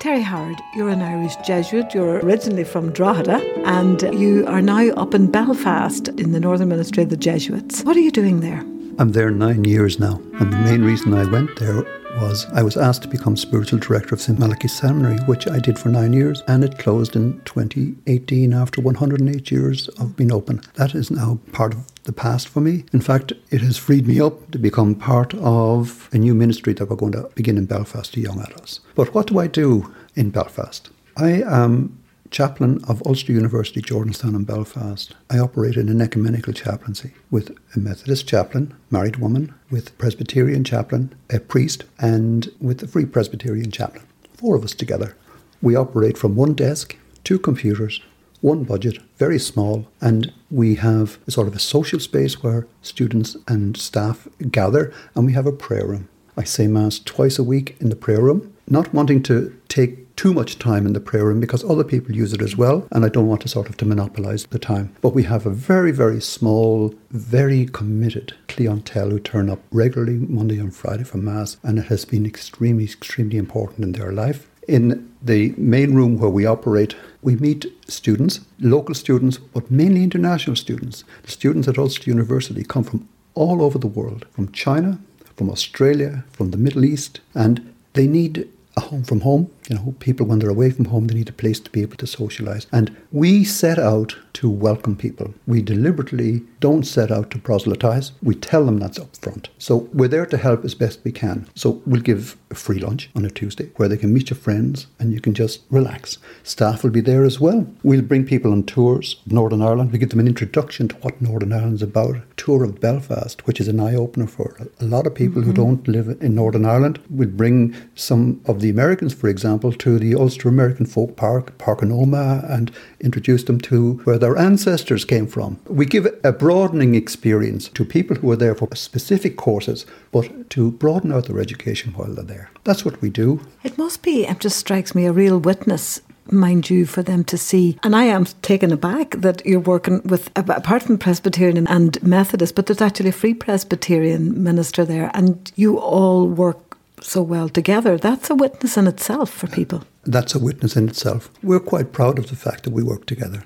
Terry Howard, you're an Irish Jesuit. You're originally from Drogheda and you are now up in Belfast in the Northern Ministry of the Jesuits. What are you doing there? I'm there nine years now, and the main reason I went there was I was asked to become spiritual director of St. Malachy's Seminary, which I did for nine years, and it closed in 2018 after 108 years of being open. That is now part of the past for me. In fact, it has freed me up to become part of a new ministry that we're going to begin in Belfast to young adults. But what do I do in Belfast? I am chaplain of Ulster University, Jordanstown, and Belfast. I operate in an ecumenical chaplaincy with a Methodist chaplain, married woman, with Presbyterian chaplain, a priest, and with a Free Presbyterian chaplain. Four of us together. We operate from one desk, two computers, one budget, very small, and we have a sort of a social space where students and staff gather, and we have a prayer room. I say Mass twice a week in the prayer room, not wanting to take too much time in the prayer room because other people use it as well, and I don't want to sort of to monopolize the time. But we have a very, very small, very committed clientele who turn up regularly Monday and Friday for Mass, and it has been extremely, extremely important in their life. In the main room where we operate, we meet students, local students, but mainly international students. The students at Ulster University come from all over the world, from China, from Australia, from the Middle East, and they need a home from home. You know, people when they're away from home, they need a place to be able to socialize. And we set out to welcome people. We deliberately don't set out to proselytize. We tell them that's up front. So we're there to help as best we can. So we'll give a free lunch on a Tuesday where they can meet your friends and you can just relax. Staff will be there as well. We'll bring people on tours of Northern Ireland. We give them an introduction to what Northern Ireland's about. A Tour of Belfast, which is an eye opener for a lot of people mm-hmm. who don't live in Northern Ireland. We'll bring some of the Americans, for example, to the Ulster American Folk Park, Park and introduce them to where their ancestors came from. We give a broadening experience to people who are there for specific courses, but to broaden out their education while they're there. That's what we do. It must be, it just strikes me, a real witness mind you, for them to see. And I am taken aback that you're working with, apart from Presbyterian and Methodist, but there's actually a Free Presbyterian minister there, and you all work so well together. That's a witness in itself for people. That's a witness in itself. We're quite proud of the fact that we work together.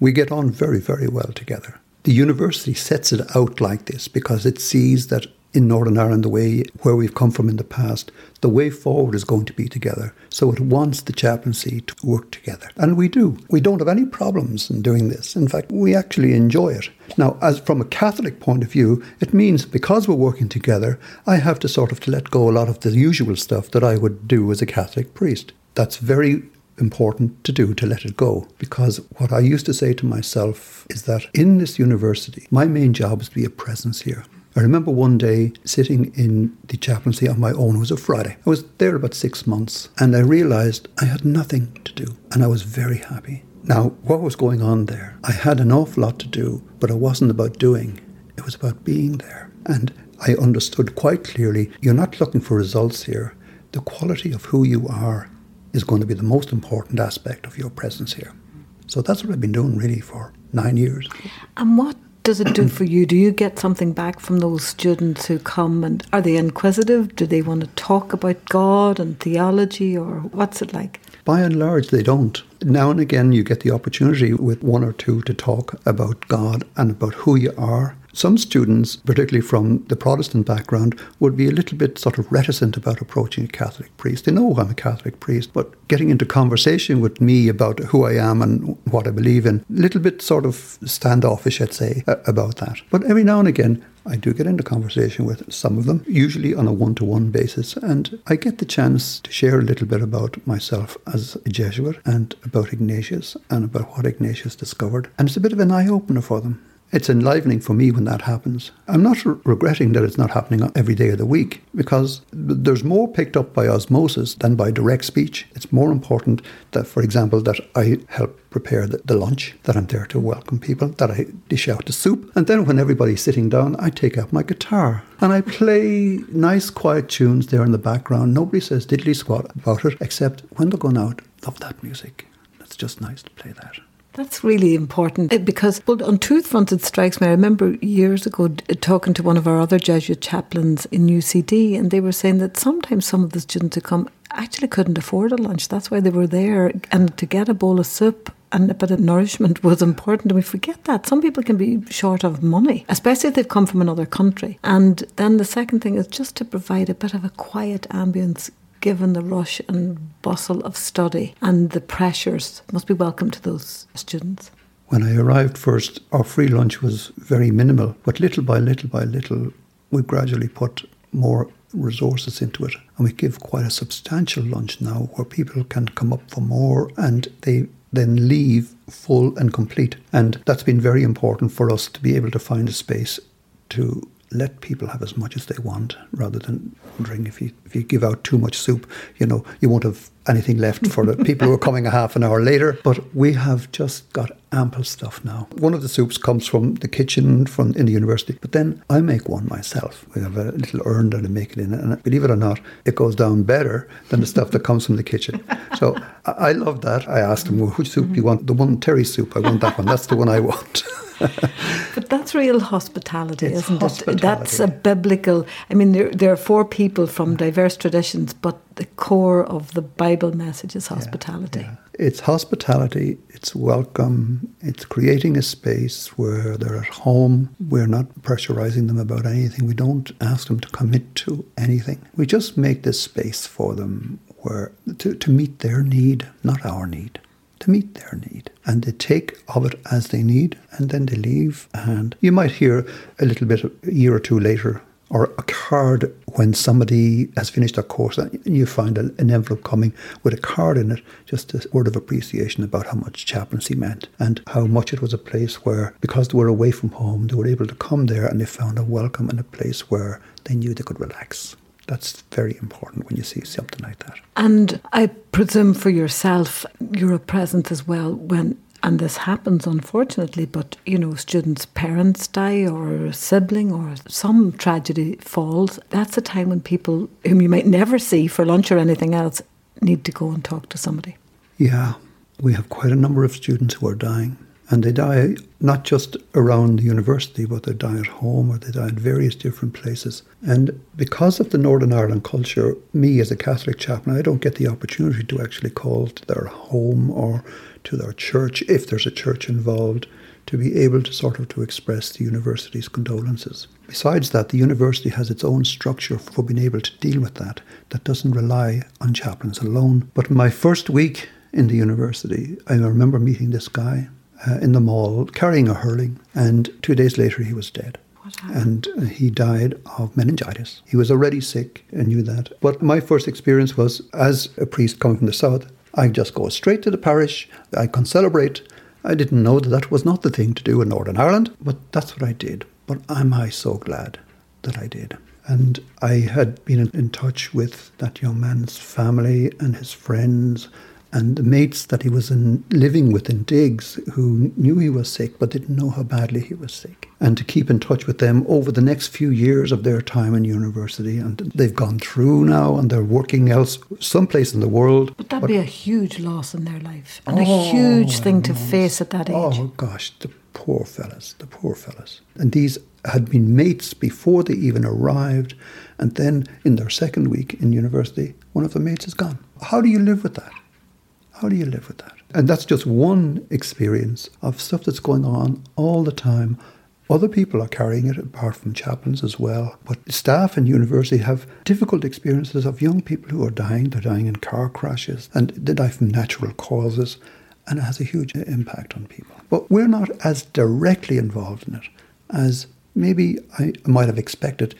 We get on very, very well together. The university sets it out like this because it sees that in Northern Ireland, the way where we've come from in the past, the way forward is going to be together. So it wants the chaplaincy to work together. And we do. We don't have any problems in doing this. In fact, we actually enjoy it. Now, as from a Catholic point of view, it means because we're working together, I have to sort of to let go a lot of the usual stuff that I would do as a Catholic priest. That's very important to do to let it go because what I used to say to myself is that in this university, my main job is to be a presence here. I remember one day sitting in the chaplaincy on my own. It was a Friday. I was there about six months and I realized I had nothing to do and I was very happy. Now, what was going on there? I had an awful lot to do, but it wasn't about doing, it was about being there. And I understood quite clearly you're not looking for results here. The quality of who you are is going to be the most important aspect of your presence here. So that's what I've been doing really for nine years. And what does it do for you? Do you get something back from those students who come and are they inquisitive? Do they want to talk about God and theology or what's it like? By and large, they don't. Now and again, you get the opportunity with one or two to talk about God and about who you are some students, particularly from the Protestant background, would be a little bit sort of reticent about approaching a Catholic priest. They know I'm a Catholic priest, but getting into conversation with me about who I am and what I believe in, a little bit sort of standoffish, I'd say, about that. But every now and again, I do get into conversation with some of them, usually on a one to one basis, and I get the chance to share a little bit about myself as a Jesuit and about Ignatius and about what Ignatius discovered. And it's a bit of an eye opener for them. It's enlivening for me when that happens. I'm not re- regretting that it's not happening every day of the week because there's more picked up by osmosis than by direct speech. It's more important that, for example, that I help prepare the, the, lunch, that I'm there to welcome people, that I dish out the soup. And then when everybody's sitting down, I take out my guitar and I play nice, quiet tunes there in the background. Nobody says diddly squat about it, except when they're going out, love that music. It's just nice to play that. That's really important eh, because well, on two fronts it strikes me. I remember years ago talking to one of our other Jesuit chaplains in UCD, and they were saying that sometimes some of the students who come actually couldn't afford a lunch. That's why they were there. And to get a bowl of soup and a bit of nourishment was important. And we forget that. Some people can be short of money, especially if they've come from another country. And then the second thing is just to provide a bit of a quiet ambience given the rush and bustle of study and the pressures. Must be welcome to those students. When I arrived first, our free lunch was very minimal, but little by little by little, we gradually put more resources into it. And we give quite a substantial lunch now where people can come up for more and they then leave full and complete. And that's been very important for us to be able to find a space to let people have as much as they want rather than wondering if you if you give out too much soup, you know, you won't have anything left for the people who are coming a half an hour later. But we have just got ample stuff now. One of the soups comes from the kitchen from in the university, but then I make one myself. We have a little urn that I make it in, and believe it or not, it goes down better than the stuff that comes from the kitchen. So I, I love that. I asked him, well, which soup do you want? The one Terry soup. I want that one. That's the one I want. but that's real hospitality, It's isn't it? That's a biblical. I mean, there, there are four people from mm. diverse traditions, but the core of the Bible message is hospitality. Yeah. It's hospitality, it's welcome, it's creating a space where they're at home. We're not pressurizing them about anything. We don't ask them to commit to anything. We just make this space for them where to, to meet their need, not our need. To meet their need. And they take of it as they need and then they leave. And you might hear a little bit a year or two later or a card when somebody has finished a course and you find an envelope coming with a card in it, just a word of appreciation about how much chaplaincy meant and how much it was a place where, because they were away from home, they were able to come there and they found a welcome and a place where they knew they could relax. That's very important when you see something like that. And I presume for yourself, you're a present as well when, and this happens unfortunately, but you know, students' parents die or a sibling or some tragedy falls. That's a time when people whom you might never see for lunch or anything else need to go and talk to somebody. Yeah, we have quite a number of students who are dying. And they die not just around the university, but they die at home or they die at various different places. And because of the Northern Ireland culture, me as a Catholic chaplain, I don't get the opportunity to actually call to their home or to their church, if there's a church involved, to be able to sort of to express the university's condolences. Besides that, the university has its own structure for being able to deal with that, that doesn't rely on chaplains alone. But my first week in the university, I remember meeting this guy uh, in the mall carrying a hurling, and two days later he was dead. And uh, he died of meningitis. He was already sick and knew that. But my first experience was as a priest coming from the south, I just go straight to the parish, I can celebrate. I didn't know that that was not the thing to do in Northern Ireland, but that's what I did. But am I so glad that I did? And I had been in, in touch with that young man's family and his friends and the mates that he was in, living with in digs who knew he was sick but didn't know how badly he was sick. And to keep in touch with them over the next few years of their time in university. And they've gone through now and they're working else someplace in the world. But that'd be a huge loss in their life and a oh, huge thing to face at that age. Oh gosh, the poor fellas, the poor fellas. And these had been mates before they even arrived. And then in their second week in university, one of the mates is gone. How do you live with that? How do you live with that? And that's just one experience of stuff that's going on all the time. Other people are carrying it apart from chaplains as well. But staff in university have difficult experiences of young people who are dying. They're dying in car crashes and they die from natural causes. And it has a huge impact on people. But we're not as directly involved in it as maybe I might have expected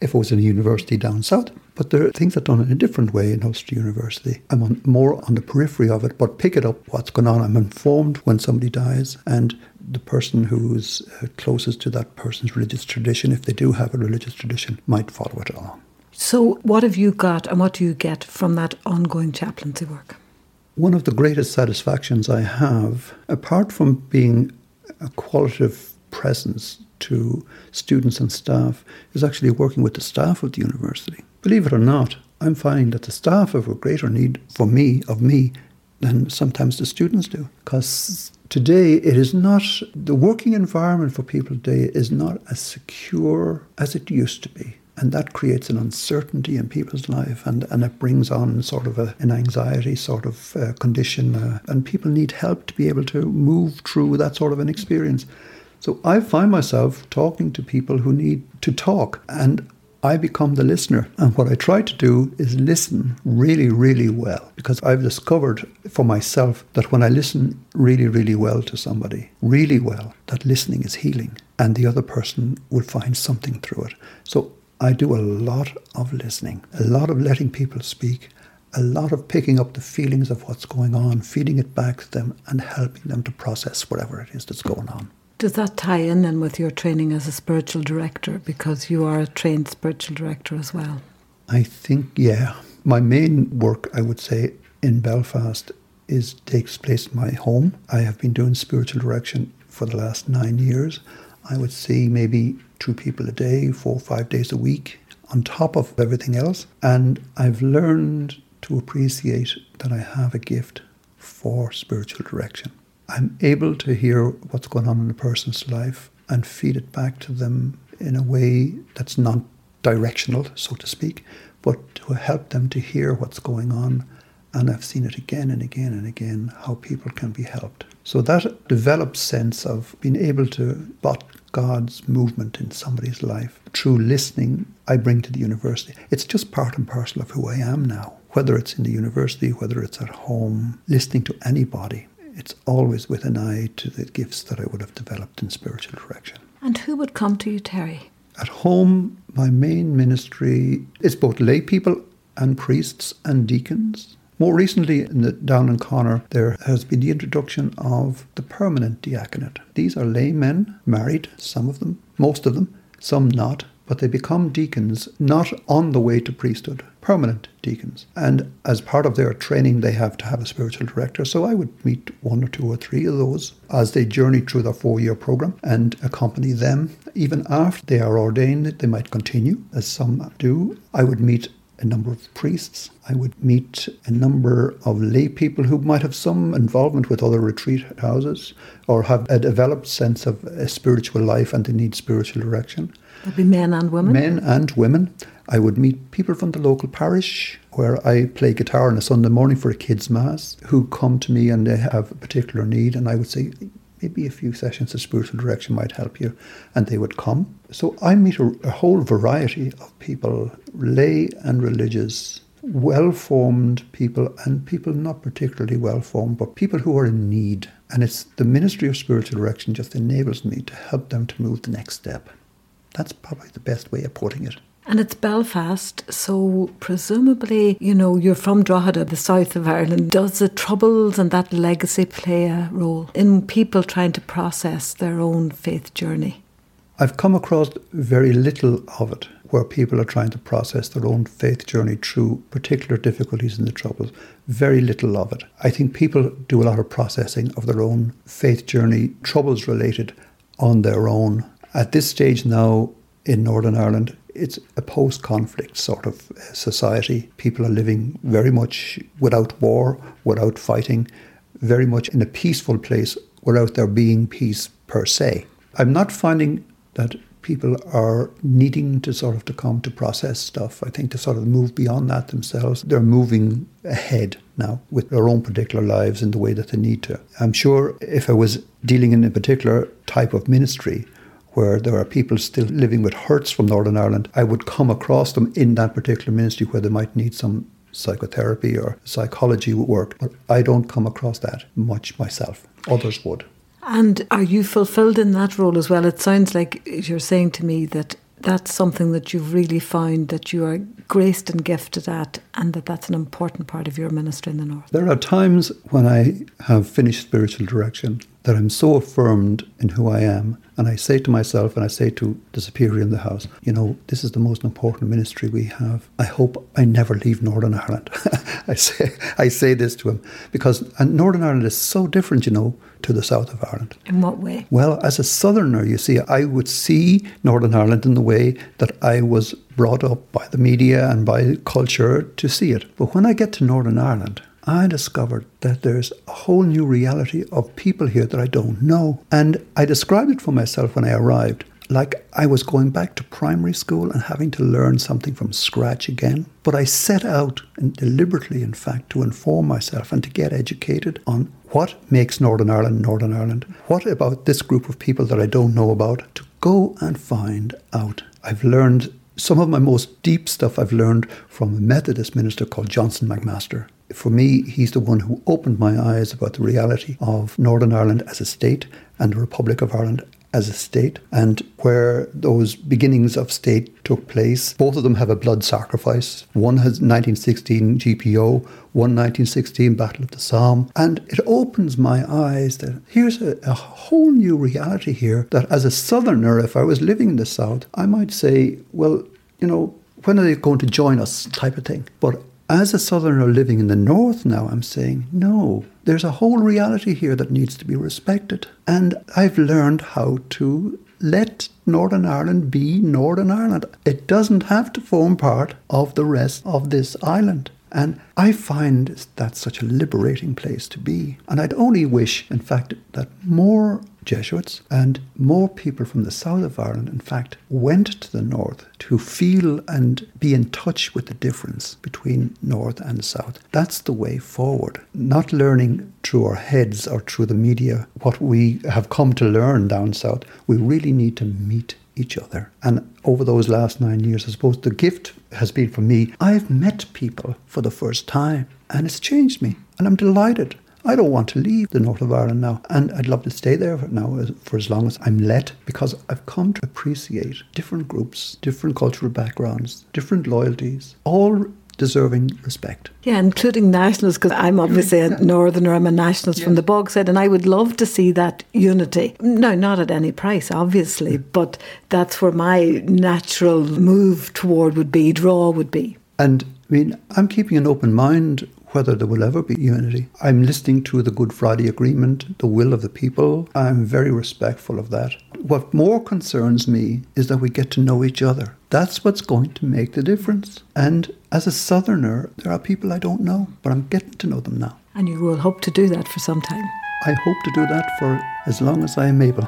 if it was in a university down south. But there are things that are done in a different way in Ulster University. I'm on, more on the periphery of it, but pick it up what's going on. I'm informed when somebody dies, and the person who's uh, closest to that person's religious tradition, if they do have a religious tradition, might follow it along. So, what have you got and what do you get from that ongoing chaplaincy work? One of the greatest satisfactions I have, apart from being a qualitative presence to students and staff, is actually working with the staff of the university. Believe it or not, I'm finding that the staff have a greater need for me, of me, than sometimes the students do. Because today it is not, the working environment for people today is not as secure as it used to be. And that creates an uncertainty in people's life and, and it brings on sort of a, an anxiety sort of uh, condition. Uh, and people need help to be able to move through that sort of an experience. So I find myself talking to people who need to talk. And I become the listener. And what I try to do is listen really, really well because I've discovered for myself that when I listen really, really well to somebody, really well, that listening is healing and the other person will find something through it. So I do a lot of listening, a lot of letting people speak, a lot of picking up the feelings of what's going on, feeding it back to them, and helping them to process whatever it is that's going on. Does that tie in then with your training as a spiritual director because you are a trained spiritual director as well? I think, yeah. My main work, I would say, in Belfast is takes place in my home. I have been doing spiritual direction for the last nine years. I would see maybe two people a day, four or five days a week, on top of everything else. And I've learned to appreciate that I have a gift for spiritual direction. I'm able to hear what's going on in a person's life and feed it back to them in a way that's not directional, so to speak, but to help them to hear what's going on. And I've seen it again and again and again how people can be helped. So that developed sense of being able to spot God's movement in somebody's life through listening, I bring to the university. It's just part and parcel of who I am now. Whether it's in the university, whether it's at home, listening to anybody it's always with an eye to the gifts that I would have developed in spiritual direction. And who would come to you, Terry? At home, my main ministry is both lay people and priests and deacons. More recently, in the Down and Conor, there has been the introduction of the permanent diaconate. These are laymen, married, some of them, most of them, some not, but they become deacons not on the way to priesthood, permanent deacons. And as part of their training, they have to have a spiritual director. So I would meet one or two or three of those as they journey through their four year program and accompany them. Even after they are ordained, they might continue, as some do. I would meet a number of priests. I would meet a number of lay people who might have some involvement with other retreat houses or have a developed sense of a spiritual life and they need spiritual direction. That'd be men and women? Men and women. I would meet people from the local parish where I play guitar on a Sunday morning for a kids' mass who come to me and they have a particular need, and I would say, maybe a few sessions of spiritual direction might help you, and they would come. So I meet a, a whole variety of people, lay and religious, well formed people, and people not particularly well formed, but people who are in need. And it's the ministry of spiritual direction just enables me to help them to move the next step. That's probably the best way of putting it. And it's Belfast, so presumably, you know, you're from Drogheda, the south of Ireland. Does the Troubles and that legacy play a role in people trying to process their own faith journey? I've come across very little of it where people are trying to process their own faith journey through particular difficulties in the Troubles. Very little of it. I think people do a lot of processing of their own faith journey, troubles related, on their own. At this stage now in Northern Ireland, it's a post conflict sort of uh, society. People are living very much without war, without fighting, very much in a peaceful place without there being peace per se. I'm not finding that people are needing to sort of to come to process stuff. I think to sort of move beyond that themselves. They're moving ahead now with their own particular lives in the way that they need to. I'm sure if I was dealing in a particular type of ministry, where there are people still living with hurts from Northern Ireland, I would come across them in that particular ministry where they might need some psychotherapy or psychology work. But I don't come across that much myself. Others would. And are you fulfilled in that role as well? It sounds like you're saying to me that that's something that you've really found that you are graced and gifted at, and that that's an important part of your ministry in the North. There are times when I have finished spiritual direction that I'm so affirmed in who I am and I say to myself, and I say to the superior in the house, you know, this is the most important ministry we have. I hope I never leave Northern Ireland. I say, I say this to him because Northern Ireland is so different, you know, to the south of Ireland. In what way? Well, as a southerner, you see, I would see Northern Ireland in the way that I was brought up by the media and by culture to see it. But when I get to Northern Ireland, I discovered that there's a whole new reality of people here that I don't know. And I described it for myself when I arrived. like I was going back to primary school and having to learn something from scratch again. But I set out and deliberately, in fact, to inform myself and to get educated on what makes Northern Ireland Northern Ireland. What about this group of people that I don't know about? To go and find out. I've learned some of my most deep stuff I've learned from a Methodist minister called Johnston McMaster. For me, he's the one who opened my eyes about the reality of Northern Ireland as a state and the Republic of Ireland as a state and where those beginnings of state took place. Both of them have a blood sacrifice. One has 1916 GPO, one 1916 Battle of the Somme. And it opens my eyes that here's a, a whole new reality here that as a southerner, if I was living in the south, I might say, well, you know, when are they going to join us type of thing. But as a southerner living in the north now, I'm saying, no, there's a whole reality here that needs to be respected. And I've learned how to let Northern Ireland be Northern Ireland. It doesn't have to form part of the rest of this island. And I find that such a liberating place to be. And I'd only wish, in fact, that more Jesuits and more people from the south of Ireland, in fact, went to the north to feel and be in touch with the difference between north and south. That's the way forward. Not learning through our heads or through the media what we have come to learn down south. We really need to meet each other. And over those last nine years, I suppose the gift has been for me, I've met people for the first time and it's changed me. And I'm delighted. I don't want to leave the north of Ireland now, and I'd love to stay there now for as long as I'm let because I've come to appreciate different groups, different cultural backgrounds, different loyalties, all deserving respect. Yeah, including nationals, because I'm obviously a northerner, I'm a nationalist yes. from the Bogside, and I would love to see that unity. No, not at any price, obviously, but that's where my natural move toward would be, draw would be. And I mean, I'm keeping an open mind whether there will ever be unity. I'm listening to the Good Friday Agreement, the will of the people. I'm very respectful of that. What more concerns me is that we get to know each other. That's what's going to make the difference. And as a Southerner, there are people I don't know, but I'm getting to know them now. And you will hope to do that for some time. I hope to do that for as long as I am able.